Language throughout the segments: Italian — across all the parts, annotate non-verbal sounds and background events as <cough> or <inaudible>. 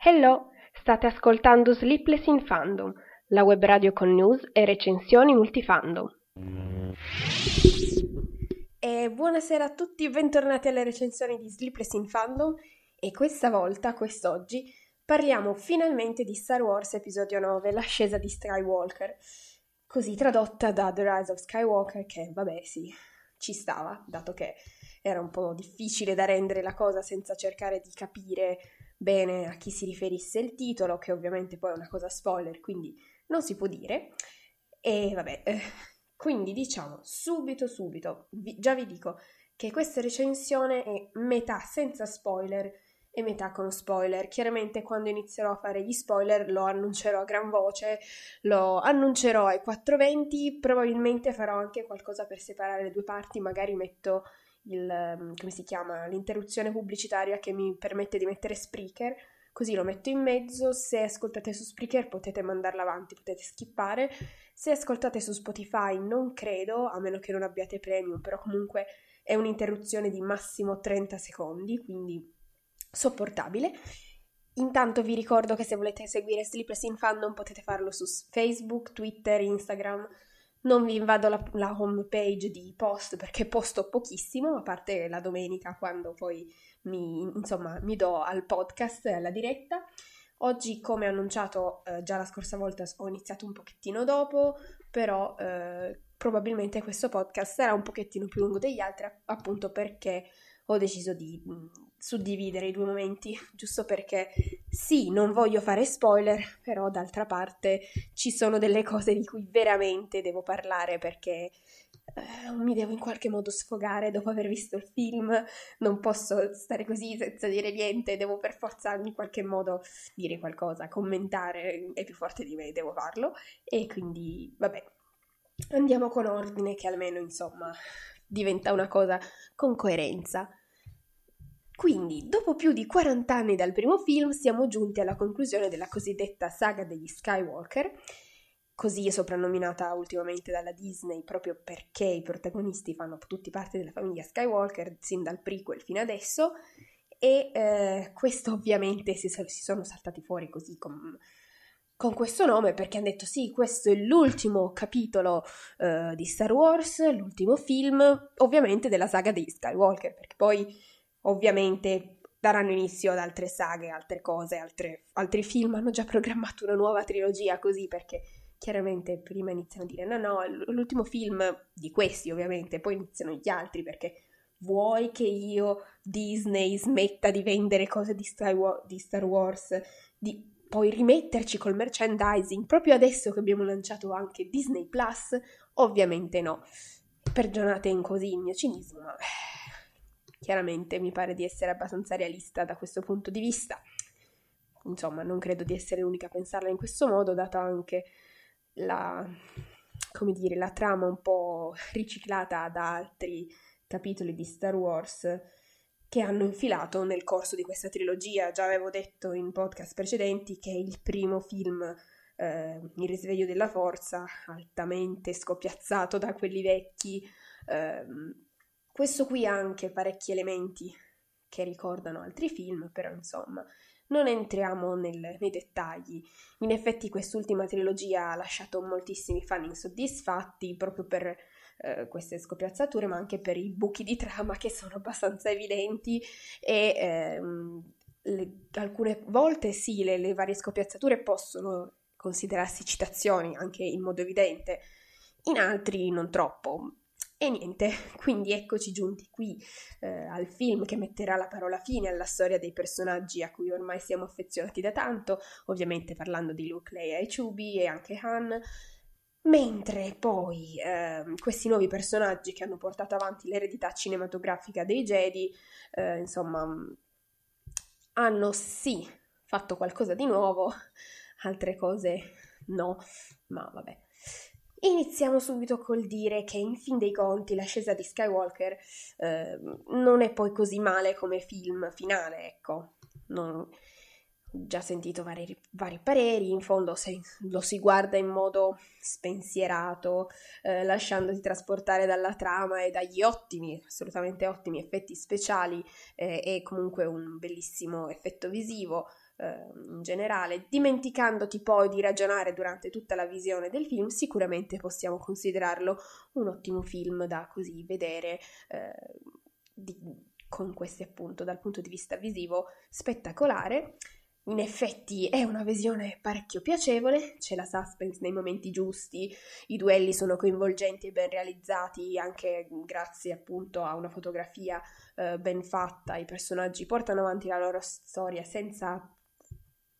Hello, state ascoltando Sleepless in Fandom, la web radio con news e recensioni multifandom. E buonasera a tutti, bentornati alle recensioni di Sleepless in Fandom e questa volta, quest'oggi, parliamo finalmente di Star Wars Episodio 9, l'ascesa di Skywalker, così tradotta da The Rise of Skywalker, che vabbè sì, ci stava, dato che era un po' difficile da rendere la cosa senza cercare di capire bene a chi si riferisse il titolo, che ovviamente poi è una cosa spoiler, quindi non si può dire. E vabbè, eh, quindi diciamo subito subito, vi, già vi dico che questa recensione è metà senza spoiler e metà con spoiler. Chiaramente quando inizierò a fare gli spoiler lo annuncerò a gran voce, lo annuncerò ai 420, probabilmente farò anche qualcosa per separare le due parti, magari metto il, ehm, come si chiama, l'interruzione pubblicitaria che mi permette di mettere Spreaker, così lo metto in mezzo, se ascoltate su Spreaker potete mandarla avanti, potete skippare, se ascoltate su Spotify non credo, a meno che non abbiate premium, però comunque è un'interruzione di massimo 30 secondi, quindi sopportabile. Intanto vi ricordo che se volete seguire Sleepless in Fandom potete farlo su Facebook, Twitter, Instagram, non vi invado la, la home page di post perché posto pochissimo, a parte la domenica quando poi mi, insomma, mi do al podcast e alla diretta. Oggi, come annunciato eh, già la scorsa volta, ho iniziato un pochettino dopo, però eh, probabilmente questo podcast sarà un pochettino più lungo degli altri, appunto perché ho deciso di mh, suddividere i due momenti, giusto perché sì, non voglio fare spoiler, però d'altra parte ci sono delle cose di cui veramente devo parlare perché eh, mi devo in qualche modo sfogare dopo aver visto il film, non posso stare così senza dire niente, devo per forza in qualche modo dire qualcosa, commentare, è più forte di me, devo farlo e quindi vabbè. Andiamo con ordine che almeno insomma diventa una cosa con coerenza. Quindi, dopo più di 40 anni dal primo film, siamo giunti alla conclusione della cosiddetta saga degli Skywalker, così soprannominata ultimamente dalla Disney proprio perché i protagonisti fanno tutti parte della famiglia Skywalker sin dal prequel fino adesso e eh, questo ovviamente si, si, sono saltati fuori così con, con, questo nome perché hanno detto sì, questo è l'ultimo capitolo eh, di Star Wars, l'ultimo film ovviamente della saga degli Skywalker perché poi Ovviamente daranno inizio ad altre saghe, altre cose, altre, altri film. Hanno già programmato una nuova trilogia così perché chiaramente prima iniziano a dire no, no, l'ultimo film di questi ovviamente, poi iniziano gli altri perché vuoi che io, Disney, smetta di vendere cose di Star, Wa- di Star Wars, di poi rimetterci col merchandising proprio adesso che abbiamo lanciato anche Disney Plus? Ovviamente no. Perdonate in così il mio cinismo, ma Chiaramente mi pare di essere abbastanza realista da questo punto di vista. Insomma, non credo di essere l'unica a pensarla in questo modo, data anche la, come dire, la trama un po' riciclata da altri capitoli di Star Wars che hanno infilato nel corso di questa trilogia. Già avevo detto in podcast precedenti che il primo film, eh, Il risveglio della forza, altamente scoppiazzato da quelli vecchi, eh, questo qui ha anche parecchi elementi che ricordano altri film, però insomma non entriamo nel, nei dettagli. In effetti quest'ultima trilogia ha lasciato moltissimi fan insoddisfatti proprio per eh, queste scopiazzature, ma anche per i buchi di trama che sono abbastanza evidenti e ehm, le, alcune volte sì, le, le varie scopiazzature possono considerarsi citazioni anche in modo evidente, in altri non troppo. E niente, <laughs> quindi eccoci giunti qui eh, al film che metterà la parola fine alla storia dei personaggi a cui ormai siamo affezionati da tanto, ovviamente parlando di Luke, Leia e Chubby e anche Han, mentre poi eh, questi nuovi personaggi che hanno portato avanti l'eredità cinematografica dei Jedi, eh, insomma, hanno sì fatto qualcosa di nuovo, <laughs> altre cose no, ma vabbè. Iniziamo subito col dire che in fin dei conti l'ascesa di Skywalker eh, non è poi così male come film finale, ecco. Non... già sentito vari, vari, pareri, in fondo se lo si guarda in modo spensierato, eh, lasciandosi trasportare dalla trama e dagli ottimi, assolutamente ottimi effetti speciali eh, comunque un bellissimo effetto visivo in generale, dimenticandoti poi di ragionare durante tutta la visione del film, sicuramente possiamo considerarlo un ottimo film da così vedere eh, di, con questi appunto dal punto di vista visivo spettacolare. In effetti è una visione parecchio piacevole, c'è la suspense nei momenti giusti, i duelli sono coinvolgenti e ben realizzati anche grazie appunto a una fotografia eh, ben fatta, i personaggi portano avanti la loro storia senza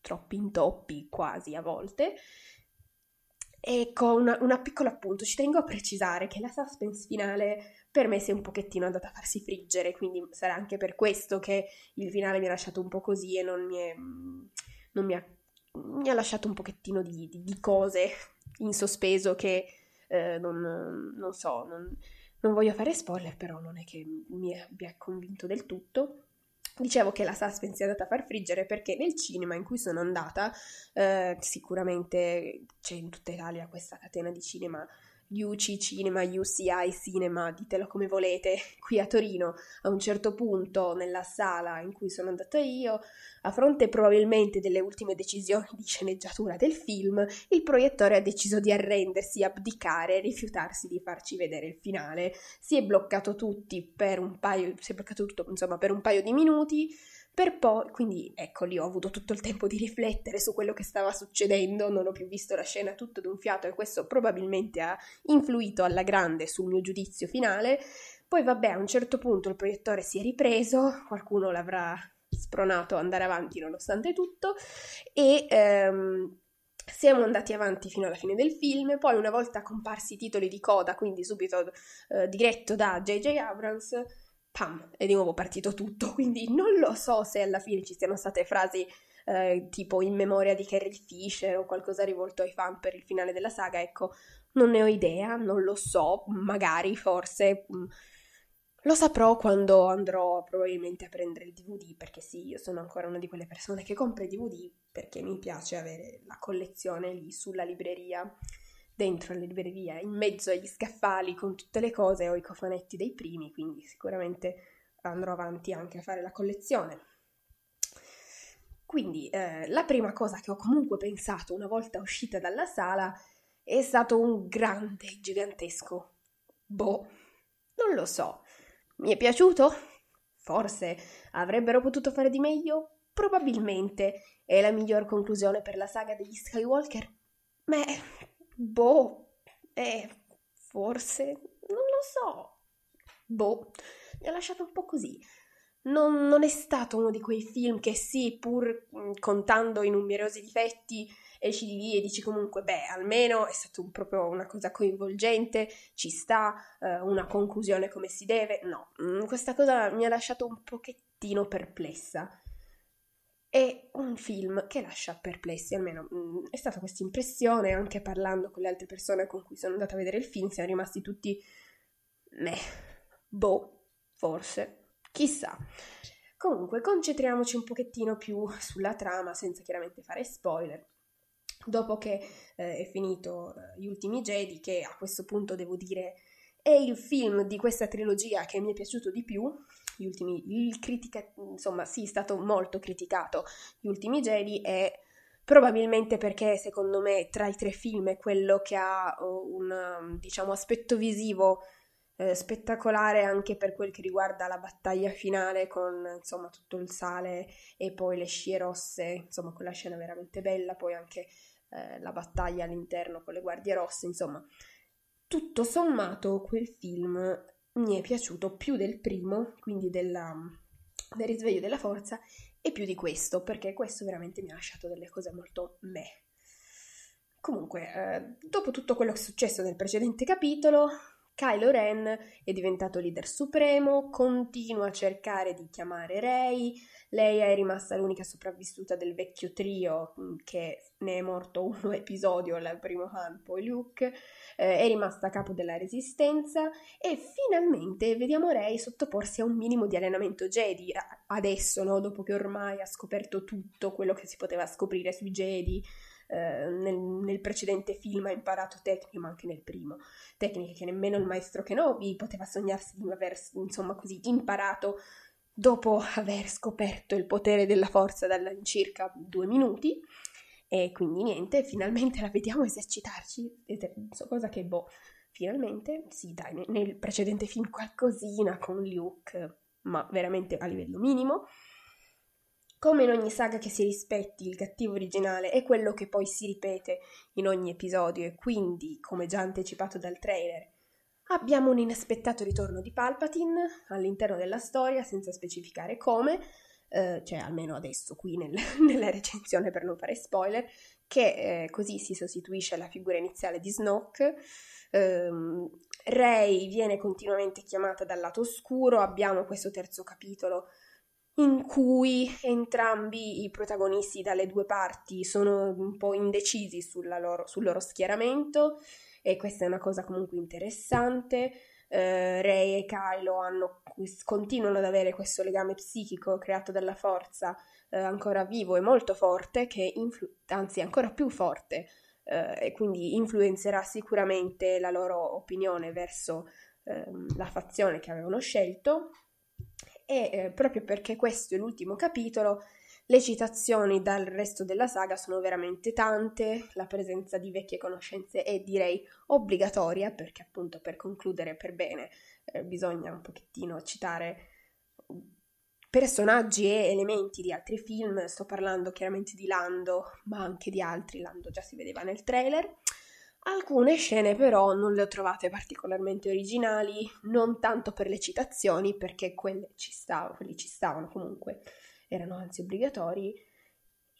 troppi intoppi quasi a volte. Ecco, una, una piccola appunto, ci tengo a precisare che la suspense finale per me si è un pochettino andata a farsi friggere, quindi sarà anche per questo che il finale mi ha lasciato un po' così e non mi, è, non mi, ha, mi ha, lasciato un pochettino di, di, di cose in sospeso che eh, non, non, so, non, non voglio fare spoiler, però non è che mi abbia convinto del tutto. Dicevo che la suspense è andata a far friggere perché nel cinema in cui sono andata, eh, sicuramente c'è in tutta Italia questa catena di cinema UC Cinema, UCI Cinema, ditelo come volete, <laughs> qui a Torino, a un certo punto nella sala in cui sono andata io, a fronte probabilmente delle ultime decisioni di sceneggiatura del film, il proiettore ha deciso di arrendersi, abdicare, rifiutarsi di farci vedere il finale. Si è bloccato tutti per un paio, si è bloccato tutto, insomma, per un paio di minuti per poi, quindi ecco lì ho avuto tutto il tempo di riflettere su quello che stava succedendo, non ho più visto la scena tutto d'un fiato e questo probabilmente ha influito alla grande sul mio giudizio finale. Poi vabbè, a un certo punto il proiettore si è ripreso, qualcuno l'avrà spronato ad andare avanti nonostante tutto e ehm, siamo andati avanti fino alla fine del film, poi una volta comparsi i titoli di coda, quindi subito eh, diretto da J.J. Abrams, pam, è di nuovo partito tutto, <laughs> quindi non lo so se alla fine ci siano state frasi eh, tipo in memoria di Carrie Fisher o qualcosa rivolto ai fan per il finale della saga, ecco, non ne ho idea, non lo so, magari, forse... Mh, mm, lo saprò quando andrò probabilmente a prendere il DVD, perché sì, io sono ancora una di quelle persone che compra i DVD perché mi piace avere la collezione lì sulla libreria dentro le librerie, in mezzo agli scaffali con tutte le cose, ho i cofanetti dei primi, quindi sicuramente andrò avanti anche a fare la collezione. Quindi eh, la prima cosa che ho comunque pensato una volta uscita dalla sala è stato un grande, gigantesco boh, non lo so. Mi è piaciuto? Forse avrebbero potuto fare di meglio? Probabilmente. È la miglior conclusione per la saga degli Skywalker? Beh, Boh, eh, forse, non lo so. Boh, mi ha lasciato un po' così. Non, non, è stato uno di quei film che sì, pur mm, contando i numerosi difetti, esci di lì e dici comunque, beh, almeno è stata un, proprio una cosa coinvolgente, ci sta, eh, una conclusione come si deve. No, mm, questa cosa mi ha lasciato un pochettino perplessa è un film che lascia perplessi, almeno mh, mm, è stata questa impressione, anche parlando con le altre persone con cui sono andata a vedere il film, siamo rimasti tutti, meh, boh, forse, chissà. Comunque, concentriamoci un pochettino più sulla trama, senza chiaramente fare spoiler. Dopo che eh, è finito eh, Gli Ultimi Jedi, che a questo punto devo dire è il film di questa trilogia che mi è piaciuto di più, gli ultimi, il critica, insomma, sì, è stato molto criticato gli ultimi Jedi e probabilmente perché secondo me tra i tre film è quello che ha oh, un diciamo aspetto visivo eh, spettacolare anche per quel che riguarda la battaglia finale con insomma tutto il sale e poi le scie rosse, insomma quella scena veramente bella, poi anche eh, la battaglia all'interno con le guardie rosse, insomma. Tutto sommato quel film mi è piaciuto più del primo, quindi della, del risveglio della forza, e più di questo, perché questo veramente mi ha lasciato delle cose molto meh. Comunque, eh, dopo tutto quello che è successo nel precedente capitolo, Kylo Ren è diventato leader supremo, continua a cercare di chiamare Rey, Lei è rimasta l'unica sopravvissuta del vecchio trio, mm, che ne è morto <laughs> uno episodio, il primo Han, poi Luke, eh, è rimasta a capo della resistenza e finalmente vediamo Rey sottoporsi a un minimo di allenamento Jedi, adesso, no? dopo che ormai ha scoperto tutto quello che si poteva scoprire sui Jedi, eh, nel, nel, precedente film ha imparato tecniche, ma anche nel primo, tecniche che nemmeno il maestro Kenobi poteva sognarsi di aver, insomma, così imparato dopo aver scoperto il potere della forza da circa due minuti. E quindi niente, finalmente la vediamo esercitarci, cosa che boh, finalmente, sì dai, nel precedente film qualcosina con Luke, ma veramente a livello minimo. Come in ogni saga che si rispetti, il cattivo originale è quello che poi si ripete in ogni episodio e quindi, come già anticipato dal trailer, abbiamo un inaspettato ritorno di Palpatine all'interno della storia senza specificare come, eh, cioè almeno adesso qui nel, <laughs> nella recensione per non fare spoiler, che eh, così si sostituisce alla figura iniziale di Snoke. Um, Rey viene continuamente chiamata dal lato oscuro, abbiamo questo terzo capitolo in cui entrambi i protagonisti dalle due parti sono un po' indecisi loro, sul loro schieramento e questa è una cosa comunque interessante. Uh, Rey e Kylo hanno, continuano ad avere questo legame psichico creato dalla forza uh, ancora vivo e molto forte, che influ- anzi ancora più forte, uh, e quindi influenzerà sicuramente la loro opinione verso ehm, la fazione che avevano scelto e eh, proprio perché questo è l'ultimo capitolo, le citazioni dal resto della saga sono veramente tante, la presenza di vecchie conoscenze è direi obbligatoria perché appunto per concludere per bene eh, bisogna un pochettino citare personaggi e elementi di altri film, sto parlando chiaramente di Lando ma anche di altri, Lando già si vedeva nel trailer. Alcune scene però non le ho trovate particolarmente originali, non tanto per le citazioni, perché quelle ci stavano, quelli ci stavano comunque, erano anzi obbligatori,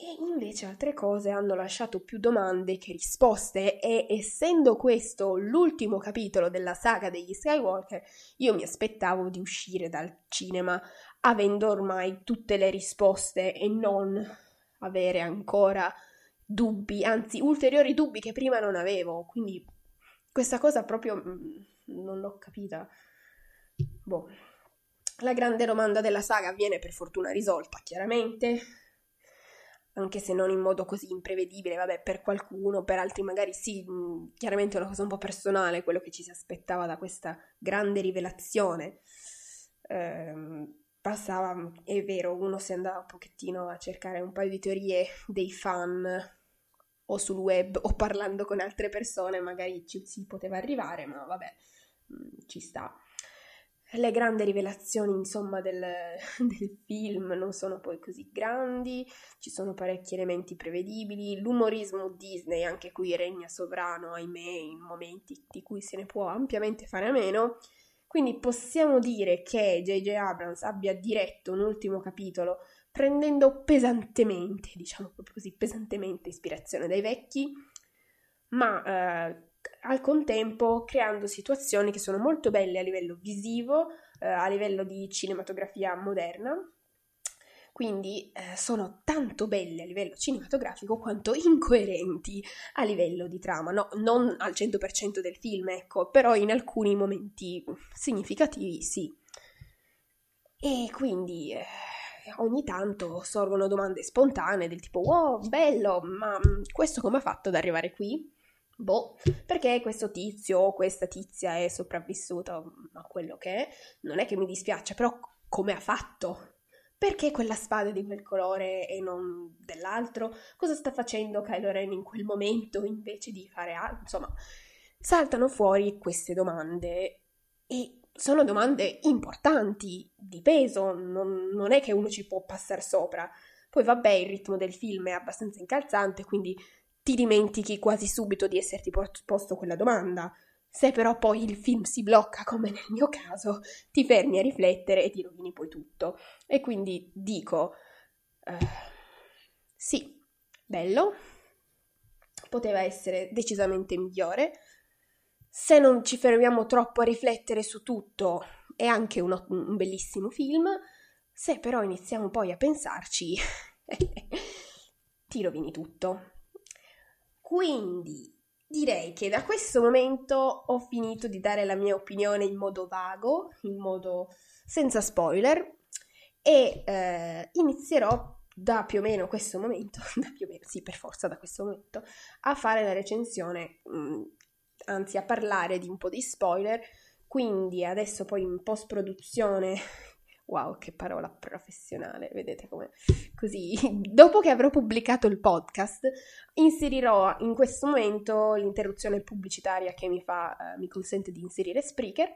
e invece altre cose hanno lasciato più domande che risposte e essendo questo l'ultimo capitolo della saga degli Skywalker, io mi aspettavo di uscire dal cinema avendo ormai tutte le risposte e non avere ancora dubbi, anzi ulteriori dubbi che prima non avevo, quindi questa cosa proprio mm, non l'ho capita. Boh. La grande domanda della saga viene per fortuna risolta, chiaramente, anche se non in modo così imprevedibile, vabbè, per qualcuno, per altri magari sì, mm, chiaramente è una cosa un po' personale, quello che ci si aspettava da questa grande rivelazione. Ehm, passava, è vero, uno si andava un pochettino a cercare un paio di teorie dei fan o sul web o parlando con altre persone magari ci si poteva arrivare, ma vabbè, mm, ci sta. Le grandi rivelazioni, insomma, del, <laughs> del, film non sono poi così grandi, ci sono parecchi elementi prevedibili, l'umorismo Disney anche qui regna sovrano, ahimè, in momenti di cui se ne può ampiamente fare a meno, quindi possiamo dire che J.J. Abrams abbia diretto un ultimo capitolo prendendo pesantemente, diciamo proprio così, pesantemente ispirazione dai vecchi, ma eh, al contempo creando situazioni che sono molto belle a livello visivo, eh, a livello di cinematografia moderna. Quindi eh, sono tanto belle a livello cinematografico quanto incoerenti a livello di trama, no, non al 100% del film, ecco, però in alcuni momenti significativi sì. E quindi eh, ogni tanto sorgono domande spontanee del tipo wow, bello, ma questo come ha fatto ad arrivare qui? Boh, perché questo tizio o questa tizia è sopravvissuta a quello che è? Non è che mi dispiace, però come ha fatto? Perché quella spada di quel colore e non dell'altro? Cosa sta facendo Kylo Ren in quel momento invece di fare altro? Insomma, saltano fuori queste domande e sono domande importanti, di peso, non, non è che uno ci può passare sopra. Poi vabbè, il ritmo del film è abbastanza incalzante, quindi ti dimentichi quasi subito di esserti posto quella domanda. Se però poi il film si blocca, come nel mio caso, ti fermi a riflettere e ti rovini poi tutto. E quindi dico, uh, sì, bello, poteva essere decisamente migliore, se non ci fermiamo troppo a riflettere su tutto, è anche uno, un bellissimo film. Se però iniziamo poi a pensarci, <laughs> ti rovini tutto. Quindi direi che da questo momento ho finito di dare la mia opinione in modo vago, in modo senza spoiler, e eh, inizierò da più o meno questo momento, <laughs> da più o meno, sì, per forza da questo momento, a fare la recensione, mh, mm, anzi a parlare di un po' di spoiler, quindi adesso poi in post produzione Wow, che parola professionale, vedete come così. <laughs> Dopo che avrò pubblicato il podcast, inserirò in questo momento l'interruzione pubblicitaria che mi, fa, eh, mi consente di inserire Spreaker.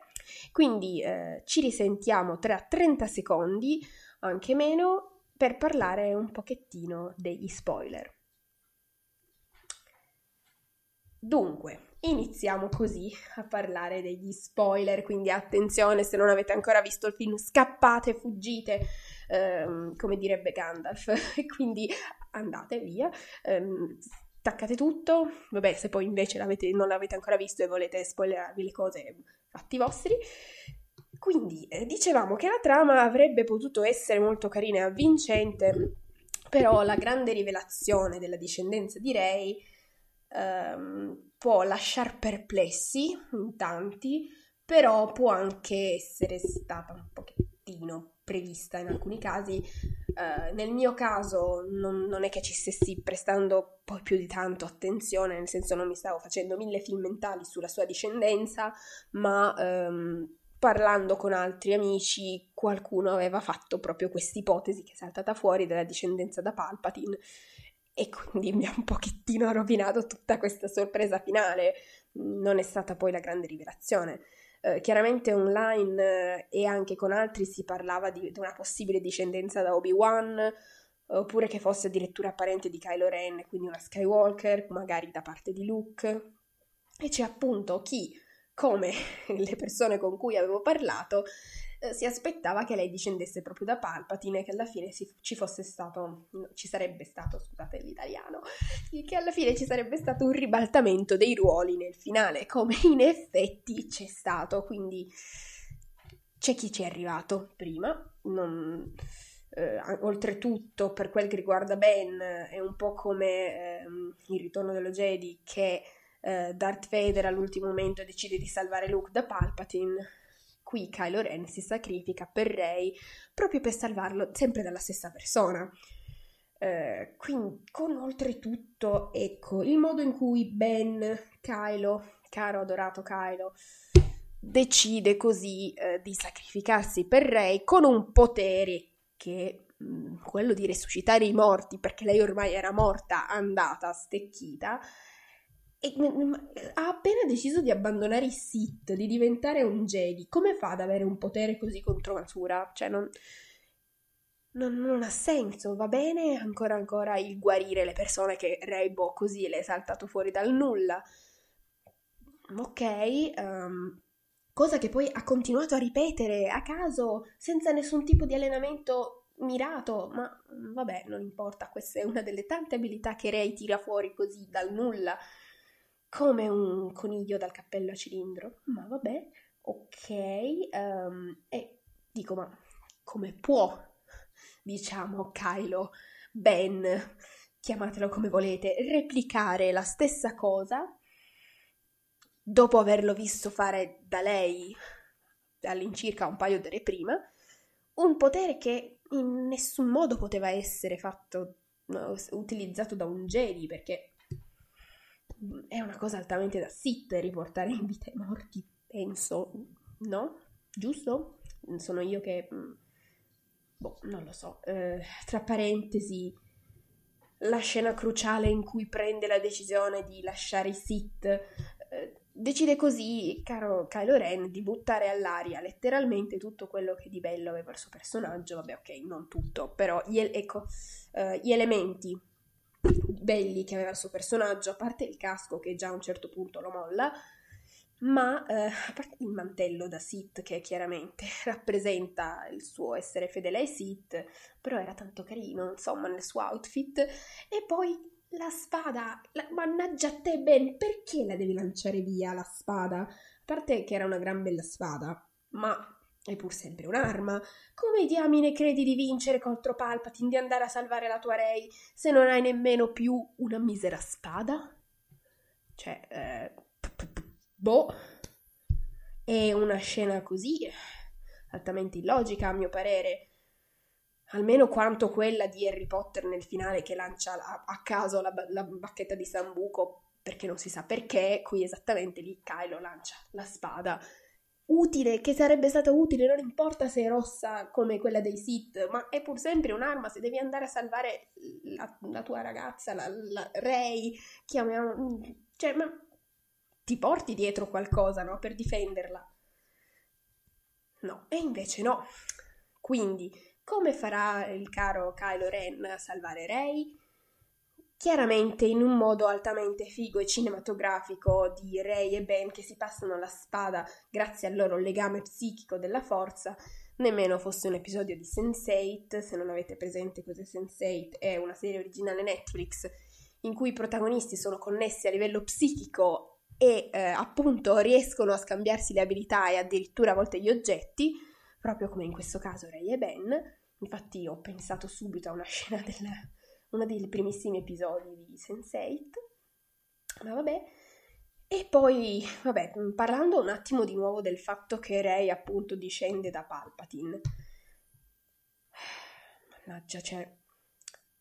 Quindi eh, ci risentiamo tra 30 secondi, anche meno, per parlare un pochettino degli spoiler. Dunque, iniziamo così a parlare degli spoiler, quindi attenzione se non avete ancora visto il film, scappate, fuggite, ehm, come direbbe Gandalf, <laughs> quindi andate via. Ehm, attaccate tutto, vabbè se poi invece l'avete, non l'avete ancora visto e volete spoilerarvi le cose, fatti vostri. Quindi eh, dicevamo che la trama avrebbe potuto essere molto carina e avvincente, però la grande rivelazione della discendenza di Rey ehm, può lasciare perplessi in tanti, però può anche essere stata un pochettino prevista in alcuni casi. Uh, nel mio caso non, non, è che ci stessi prestando poi più di tanto attenzione, nel senso non mi stavo facendo mille film mentali sulla sua discendenza, ma um, parlando con altri amici qualcuno aveva fatto proprio questa ipotesi che è saltata fuori della discendenza da Palpatine e quindi mi ha un pochettino rovinato tutta questa sorpresa finale. Non è stata poi la grande rivelazione. Eh, chiaramente online eh, e anche con altri si parlava di, di, una possibile discendenza da Obi-Wan, oppure che fosse addirittura parente di Kylo Ren, quindi una Skywalker, magari da parte di Luke. E c'è appunto chi, come <laughs> le persone con cui avevo parlato, eh, si aspettava che lei discendesse proprio da Palpatine e che alla fine si, ci fosse stato, no, ci sarebbe stato, scusate l'italiano, <laughs> che alla fine ci sarebbe stato un ribaltamento dei ruoli nel finale, come in effetti c'è stato, quindi c'è chi ci è arrivato prima, non... Eh, oltretutto, per quel che riguarda Ben, è un po' come eh, il ritorno dello Jedi che eh, Darth Vader all'ultimo momento decide di salvare Luke da Palpatine qui Kylo Ren si sacrifica per Rey proprio per salvarlo sempre dalla stessa persona. Eh, quindi, con oltretutto, ecco, il modo in cui Ben, Kylo, caro adorato Kylo, decide così eh, di sacrificarsi per Rey con un potere che mh, mm, quello di resuscitare i morti, perché lei ormai era morta, andata, stecchita, e ha appena deciso di abbandonare i Sith, di diventare un Jedi. Come fa ad avere un potere così contro natura? Cioè, non, non, non, ha senso. Va bene ancora ancora il guarire le persone che Reibo così le è saltato fuori dal nulla. Ok, um, cosa che poi ha continuato a ripetere a caso, senza nessun tipo di allenamento mirato, ma vabbè, non importa, questa è una delle tante abilità che Rei tira fuori così dal nulla come un coniglio dal cappello a cilindro. Ma vabbè, ok. Um, e dico, ma come può, <laughs> diciamo, Kylo, Ben, chiamatelo come volete, replicare la stessa cosa dopo averlo visto fare da lei all'incirca un paio d'ore prima, un potere che in nessun modo poteva essere fatto, utilizzato da un Jedi, perché è una cosa altamente da sit riportare in vita i morti, penso, no? Giusto? Sono io che... Mm, boh, non lo so. Eh, tra parentesi, la scena cruciale in cui prende la decisione di lasciare i Sith, eh, decide così, caro Kylo Ren, di buttare all'aria letteralmente tutto quello che di bello aveva il suo personaggio. Vabbè, ok, non tutto, però gli, ecco, eh, gli elementi belli che aveva il suo personaggio, a parte il casco che già a un certo punto lo molla, ma eh, a parte il mantello da Sith che chiaramente <laughs> rappresenta il suo essere fedele ai Sith, però era tanto carino, insomma, nel suo outfit, e poi la spada, la, mannaggia a te Ben, perché la devi lanciare via la spada? A parte che era una gran bella spada, ma è pur sempre un'arma. Come diamine credi di vincere contro Palpatine, di andare a salvare la tua Rey, se non hai nemmeno più una misera spada? Cioè, eh, boh, è una scena così, altamente illogica a mio parere, almeno quanto quella di Harry Potter nel finale che lancia a, a caso la, la bacchetta di Sambuco perché non si sa perché, qui esattamente lì Kylo lancia la spada utile, che sarebbe stata utile, non importa se è rossa come quella dei Sith, ma è pur sempre un'arma, se devi andare a salvare la, la tua ragazza, la, la Rey, chiamiamo... cioè, ma ti porti dietro qualcosa, no? Per difenderla. No, e invece no. Quindi, come farà il caro Kylo Ren a salvare Rey? Chiaramente in un modo altamente figo e cinematografico di Rey e Ben che si passano la spada grazie al loro legame psichico della forza, nemmeno fosse un episodio di Sense8, se non avete presente cos'è Sense8, è una serie originale Netflix in cui i protagonisti sono connessi a livello psichico e eh, appunto riescono a scambiarsi le abilità e addirittura a volte gli oggetti, proprio come in questo caso Rey e Ben. Infatti ho pensato subito a una scena del, uno dei primissimi episodi di Sense8. Ma vabbè. E poi, vabbè, parlando un attimo di nuovo del fatto che Rey appunto discende da Palpatine. Mannaggia, cioè,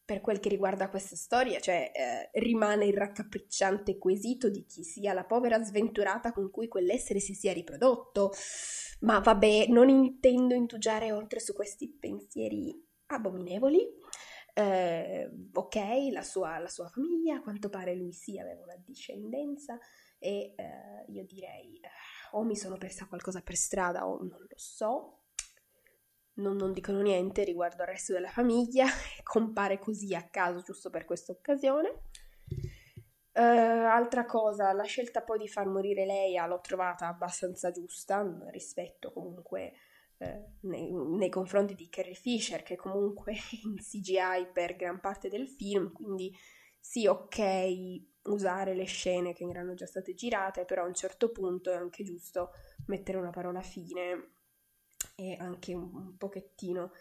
per quel che riguarda questa storia, cioè, eh, rimane il raccapricciante quesito di chi sia la povera sventurata con cui quell'essere si sia riprodotto. Ma vabbè, non intendo indugiare oltre su questi pensieri abominevoli. Eh, ok, la sua, la sua, famiglia, a quanto pare lui sì aveva una discendenza e eh, io direi eh, o mi sono persa qualcosa per strada o non lo so. Non, non dicono niente riguardo al resto della famiglia, <laughs> compare così a caso giusto per questa occasione. Uh, altra cosa, la scelta poi di far morire Leia l'ho trovata abbastanza giusta rispetto comunque nei, nei, confronti di Carrie Fisher, che comunque è <laughs> in CGI per gran parte del film, quindi sì, ok usare le scene che erano già state girate, però a un certo punto è anche giusto mettere una parola fine e anche un, un pochettino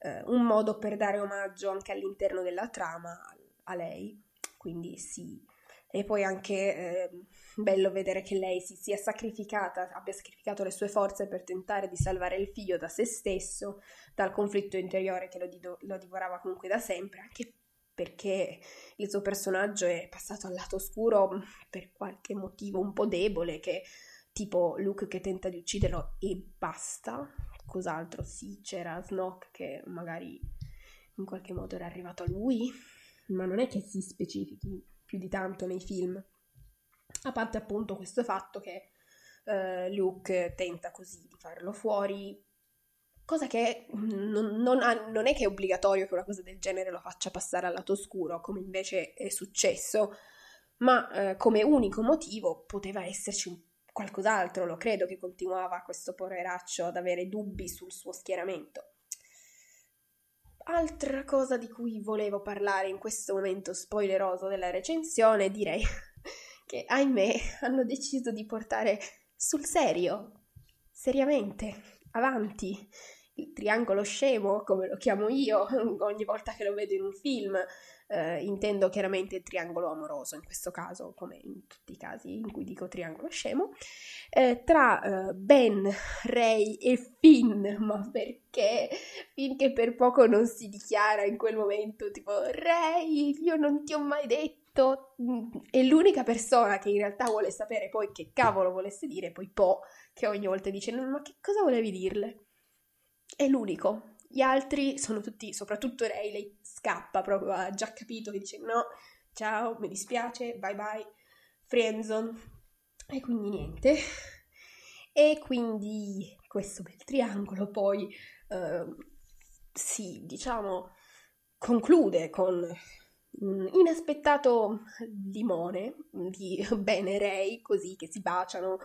eh, un modo per dare omaggio anche all'interno della trama a lei. Quindi sì, e poi anche eh, bello vedere che lei si sia sacrificata, abbia sacrificato le sue forze per tentare di salvare il figlio da se stesso, dal conflitto interiore che lo, dido, lo divorava comunque da sempre, anche perché il suo personaggio è passato al lato oscuro per qualche motivo un po' debole, che tipo Luke che tenta di ucciderlo e basta. Cos'altro? Sì, c'era Snoke che magari in qualche modo era arrivato a lui, ma non è che si specifichi più di tanto nei film. A parte appunto questo fatto che eh, Luke tenta così di farlo fuori, cosa che non, non, ha, non, è che è obbligatorio che una cosa del genere lo faccia passare al lato oscuro, come invece è successo, ma eh, come unico motivo poteva esserci un, qualcos'altro, lo credo che continuava questo poveraccio ad avere dubbi sul suo schieramento. Altra cosa di cui volevo parlare in questo momento spoileroso della recensione, direi <laughs> che ahimè hanno deciso di portare sul serio, seriamente, avanti, il triangolo scemo, come lo chiamo io <laughs> ogni volta che lo vedo in un film, eh, intendo chiaramente il triangolo amoroso in questo caso, come in tutti i casi in cui dico triangolo scemo, eh, tra eh, Ben, Ray e Finn, <laughs> ma perché? Finché per poco non si dichiara in quel momento tipo Ray, io non ti ho mai detto, è l'unica persona che in realtà vuole sapere poi che cavolo volesse dire, poi Po, che ogni volta dice ma che cosa volevi dirle? È l'unico, gli altri sono tutti, soprattutto lei, lei scappa proprio, ha già capito che dice no, ciao, mi dispiace, bye bye, friendzone. E quindi niente. E quindi questo bel triangolo poi eh, si, diciamo, conclude con un inaspettato limone di bene Ray, così che si baciano.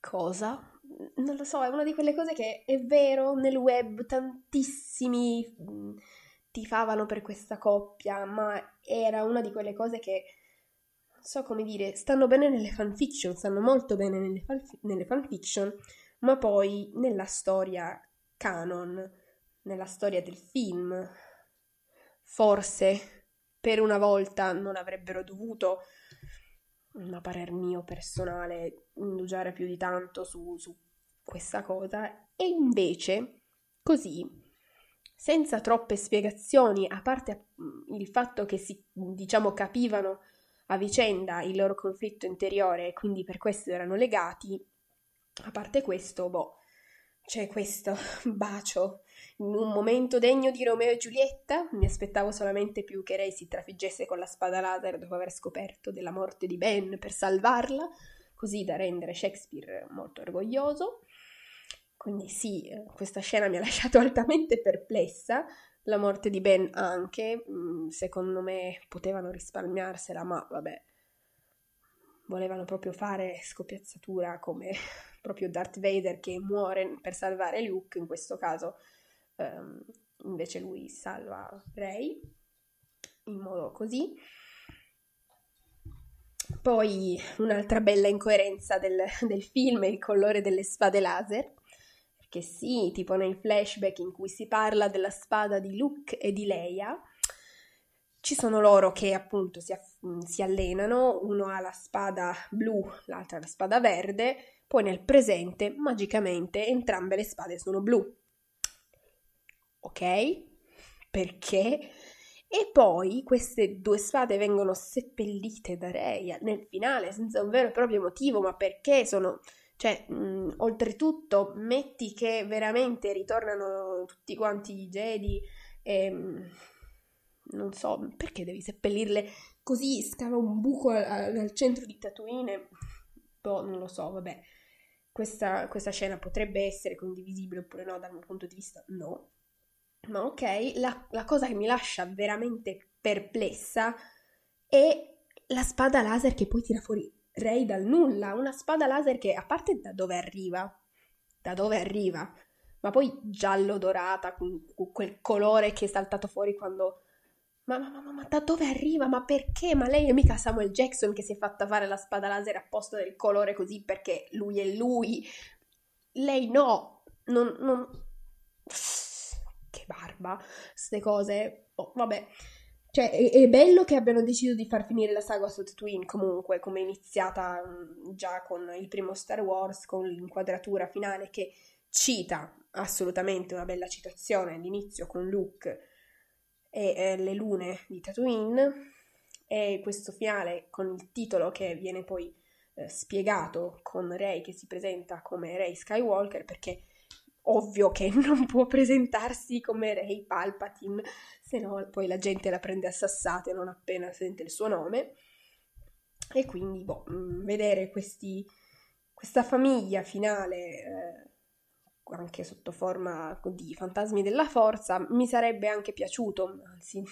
Cosa? Non lo so, è una di quelle cose che è vero, nel web tantissimi mm, tifavano per questa coppia, ma era una di quelle cose che, non so come dire, stanno bene nelle fanfiction, stanno molto bene nelle, fan, nelle fanfiction, ma poi nella storia canon, nella storia del film, forse per una volta non avrebbero dovuto, a parer mio personale, indugiare più di tanto su, su questa cosa, e invece così, senza troppe spiegazioni, a parte il fatto che si, diciamo, capivano a vicenda il loro conflitto interiore e quindi per questo erano legati, a parte questo, boh, c'è questo <laughs> bacio in un momento degno di Romeo e Giulietta. Mi aspettavo solamente più che Ray si trafiggesse con la spada laser dopo aver scoperto della morte di Ben per salvarla, così da rendere Shakespeare molto orgoglioso. Quindi sì, questa scena mi ha lasciato <laughs> altamente perplessa, la morte di Ben anche, mm, secondo me potevano risparmiarsela, ma vabbè, volevano proprio fare scoppiazzatura come <laughs> proprio Darth Vader che muore per salvare Luke, in questo caso um, invece lui salva Rey in modo così. Poi un'altra bella incoerenza del, <laughs> del film è il colore delle spade laser, perché sì, tipo nel flashback in cui si parla della spada di Luke e di Leia, ci sono loro che appunto si, si allenano, uno ha la spada blu, l'altra la spada verde, poi nel presente, magicamente, entrambe le spade sono blu. Ok? Perché? E poi queste due spade vengono seppellite da Rey nel finale senza un vero e proprio motivo, ma perché sono... Cioè, mh, oltretutto, metti che veramente ritornano tutti quanti i Jedi e... Mh, non so, perché devi seppellirle così? Scava un buco al, al centro di Tatooine? Boh, non lo so, vabbè questa, questa scena potrebbe essere condivisibile oppure no dal mio punto di vista, no. Ma ok, la, la cosa che mi lascia veramente perplessa è la spada laser che poi tira fuori Ray dal nulla, una spada laser che a parte da dove arriva, da dove arriva, ma poi giallo dorata con, con quel colore che è saltato fuori quando ma, ma, ma, ma, da dove arriva? Ma perché? Ma lei è mica Samuel Jackson che si è fatta fare la spada laser apposta del colore così perché lui è lui. Lei no, non... non... <sniffs> Che barba, queste cose. Oh, vabbè. Cioè, è, è, bello che abbiano deciso di far finire la saga su Twin comunque, come è iniziata mm, già con il primo Star Wars, con l'inquadratura finale che cita assolutamente una bella citazione all'inizio con Luke e eh, Le lune di Tatooine e questo finale con il titolo che viene poi eh, spiegato con Rey che si presenta come Rey Skywalker perché ovvio che <laughs> non può presentarsi come Rey Palpatine se no poi la gente la prende a sassate non appena sente il suo nome. E quindi boh, mm, vedere questi, questa famiglia finale eh, anche sotto forma di fantasmi della forza, mi sarebbe anche piaciuto, anzi,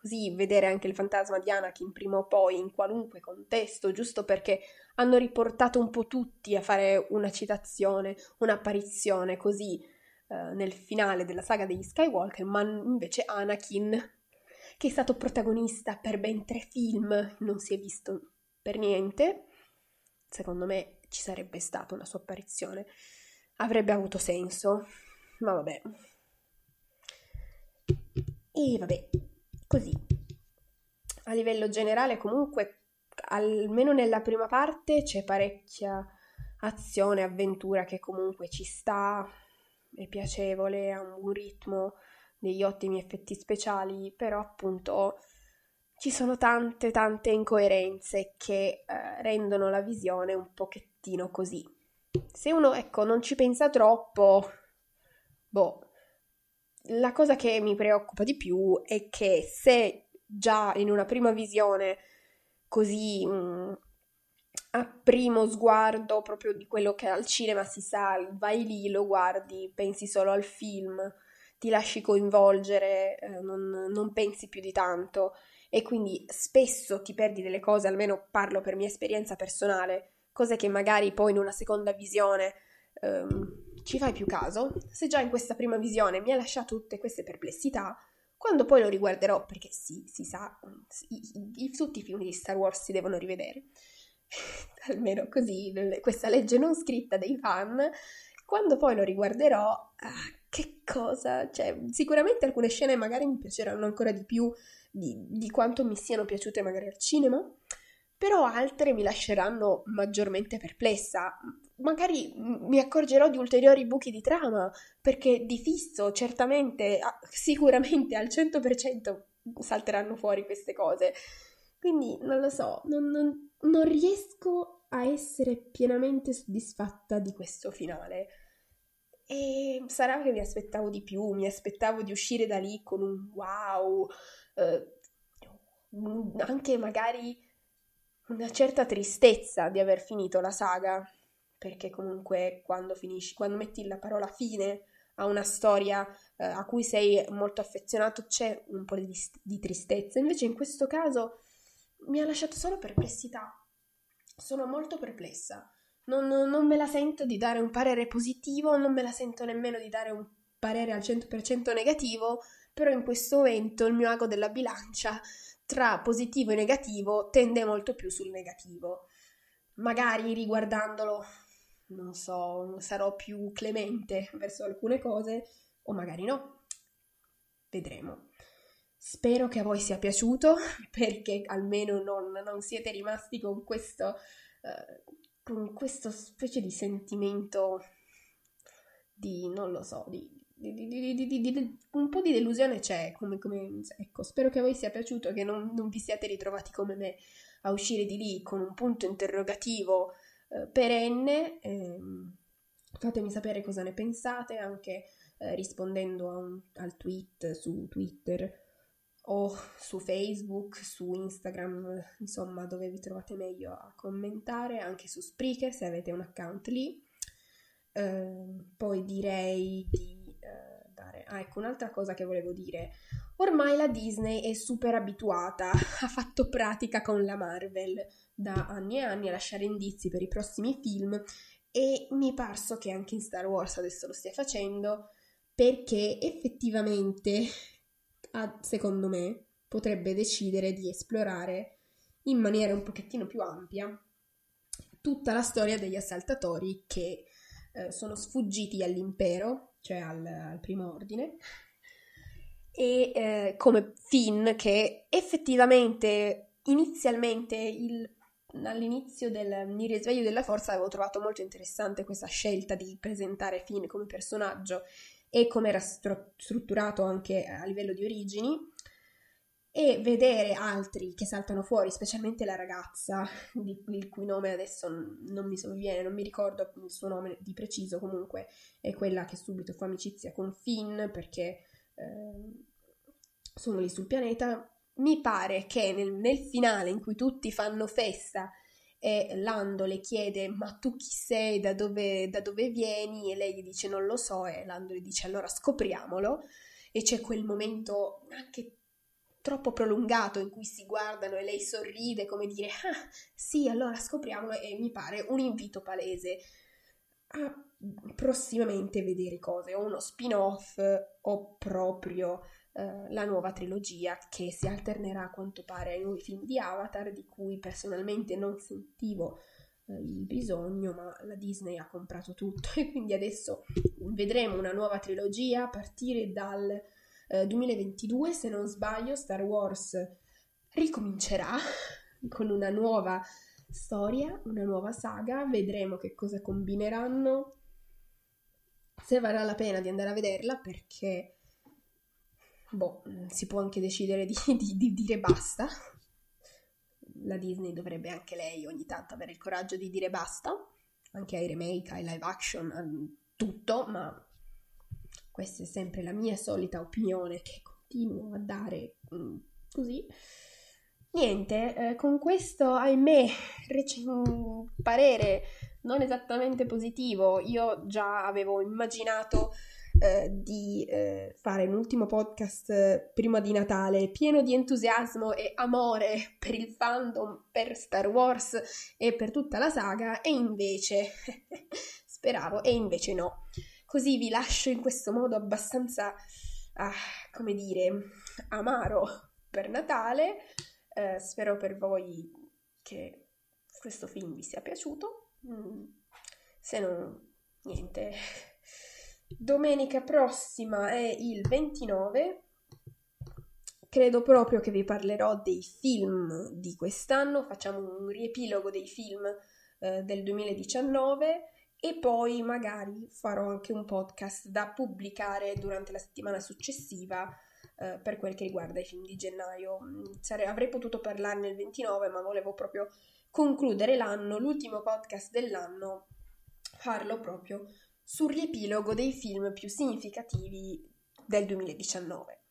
così vedere anche il fantasma di Anakin prima o poi in qualunque contesto, giusto perché hanno riportato un po' tutti a fare una citazione, un'apparizione così eh, nel finale della saga degli Skywalker, ma invece Anakin, che è stato protagonista per ben tre film, non si è visto per niente. Secondo me ci sarebbe stata una sua apparizione avrebbe avuto senso, ma vabbè. E vabbè, così. A livello generale comunque, almeno nella prima parte c'è parecchia azione, avventura che comunque ci sta, è piacevole, ha un buon ritmo, degli ottimi effetti speciali, però appunto ci sono tante tante incoerenze che eh, rendono la visione un pochettino così se uno, ecco, non ci pensa troppo, boh, la cosa che mi preoccupa di più è che se già in una prima visione così mh, mm, a primo sguardo proprio di quello che al cinema si sa, vai lì, lo guardi, pensi solo al film, ti lasci coinvolgere, eh, non, non pensi più di tanto. E quindi spesso ti perdi delle cose, almeno parlo per mia esperienza personale, cose che magari poi in una seconda visione um, ci fai più caso. Se già in questa prima visione mi ha lasciato tutte queste perplessità, quando poi lo riguarderò, perché sì, si sa, i, i, tutti i film di Star Wars si devono rivedere, <laughs> almeno così, questa legge non scritta dei fan, quando poi lo riguarderò, ah, che cosa, cioè sicuramente alcune scene magari mi piaceranno ancora di più di, di quanto mi siano piaciute magari al cinema, però altre mi lasceranno maggiormente perplessa. Magari mi accorgerò di ulteriori buchi di trama, perché di fisso certamente, sicuramente al 100% salteranno fuori queste cose. Quindi non lo so, non, non, non riesco a essere pienamente soddisfatta di questo finale. E sarà che mi aspettavo di più, mi aspettavo di uscire da lì con un wow, eh, anche magari una certa tristezza di aver finito la saga, perché comunque quando finisci, quando metti la parola fine a una storia eh, a cui sei molto affezionato c'è un po' di, di tristezza. Invece in questo caso mi ha lasciato solo perplessità. Sono molto perplessa non, non me la sento di dare un parere positivo, non me la sento nemmeno di dare un parere al 100% negativo, però in questo momento il mio ago della bilancia tra positivo e negativo tende molto più sul negativo. Magari riguardandolo, non so, sarò più clemente verso alcune cose o magari no. Vedremo. Spero che a voi sia piaciuto <laughs> perché almeno non, non siete rimasti con questo, uh, con questa specie di sentimento di, non lo so, di, di, di, un po' di delusione c'è, come, come, ecco, spero che a voi sia piaciuto, che non, non, vi siate ritrovati come me a uscire di lì con un punto interrogativo eh, perenne, eh, fatemi sapere cosa ne pensate, anche eh, rispondendo un, al tweet su Twitter o su Facebook, su Instagram, insomma dove vi trovate meglio a commentare, anche su Spreaker se avete un account lì. Eh, poi direi di eh, dare... Ah, ecco, un'altra cosa che volevo dire. Ormai la Disney è super abituata, <laughs> ha fatto pratica con la Marvel da anni e anni a lasciare indizi per i prossimi film e mi è parso che anche in Star Wars adesso lo stia facendo perché effettivamente secondo me, potrebbe decidere di esplorare in maniera un pochettino più ampia tutta la storia degli assaltatori che eh, sono sfuggiti all'impero, cioè al, al primo ordine, e eh, come Finn che effettivamente inizialmente il, all'inizio del Mi risveglio della forza avevo trovato molto interessante questa scelta di presentare Finn come personaggio e come era stru- strutturato anche a livello di origini e vedere altri che saltano fuori, specialmente la ragazza, di, il cui nome adesso non mi sovviene, non mi ricordo il suo nome di preciso, comunque è quella che subito fa amicizia con Finn perché eh, sono lì sul pianeta. Mi pare che nel, nel finale in cui tutti fanno festa e Lando le chiede ma tu chi sei, da dove, da dove vieni? E lei gli dice non lo so. E Lando le dice allora scopriamolo. E c'è quel momento anche troppo prolungato in cui si guardano e lei sorride come dire ah sì allora scopriamolo e mi pare un invito palese a prossimamente vedere cose o uno spin-off o proprio eh, la nuova trilogia che si alternerà a quanto pare ai nuovi film di Avatar, di cui personalmente non sentivo eh, il bisogno, ma la Disney ha comprato tutto <laughs> e quindi adesso vedremo una nuova trilogia a partire dal eh, 2022, se non sbaglio, Star Wars ricomincerà <laughs> con una nuova storia, una nuova saga, vedremo che cosa combineranno, se varrà la pena di andare a vederla perché boh, si può anche decidere di, <laughs> di, di dire basta. La Disney dovrebbe anche lei ogni tanto avere il coraggio di dire basta, anche ai remake, ai live action, a tutto, ma questa è sempre la mia solita opinione che continuo a dare mm, così. Niente, eh, con questo, ahimè, rec- parere non esattamente positivo, io già avevo immaginato eh, di eh, fare un ultimo podcast eh, prima di Natale pieno di entusiasmo e amore per il fandom, per Star Wars e per tutta la saga e invece <laughs> speravo e invece no. Così vi lascio in questo modo abbastanza, ah, come dire, amaro per Natale. Eh, spero per voi che questo film vi sia piaciuto. Mm. Se non niente, domenica prossima è il 29. Credo proprio che vi parlerò dei film di quest'anno, facciamo un riepilogo dei film eh, del 2019 e poi magari farò anche un podcast da pubblicare durante la settimana successiva eh, per quel che riguarda i film di gennaio. Mm, sare- avrei potuto parlarne il 29, ma volevo proprio concludere l'anno, l'ultimo podcast dell'anno, farlo proprio sul riepilogo dei film più significativi del 2019.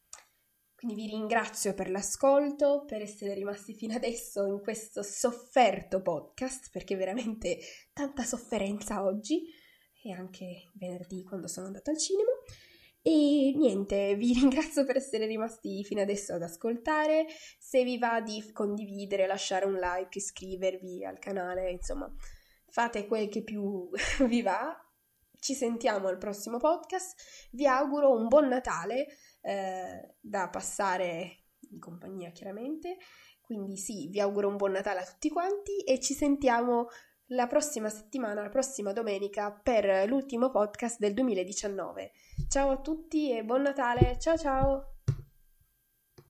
Quindi vi ringrazio per l'ascolto, per essere rimasti fino adesso in questo sofferto podcast, perché veramente tanta sofferenza oggi e anche venerdì quando sono andata al cinema. E niente, vi <laughs> ringrazio per essere rimasti fino adesso ad ascoltare. Se vi va di condividere, lasciare un like, iscrivervi al canale, insomma, fate quel che più <laughs> vi va. Ci sentiamo al prossimo podcast. Vi auguro un buon Natale eh, da passare in compagnia, chiaramente. Quindi sì, vi auguro un buon Natale a tutti quanti e ci sentiamo la prossima settimana, la prossima domenica, per l'ultimo podcast del 2019. Ciao a tutti e buon Natale! Ciao ciao!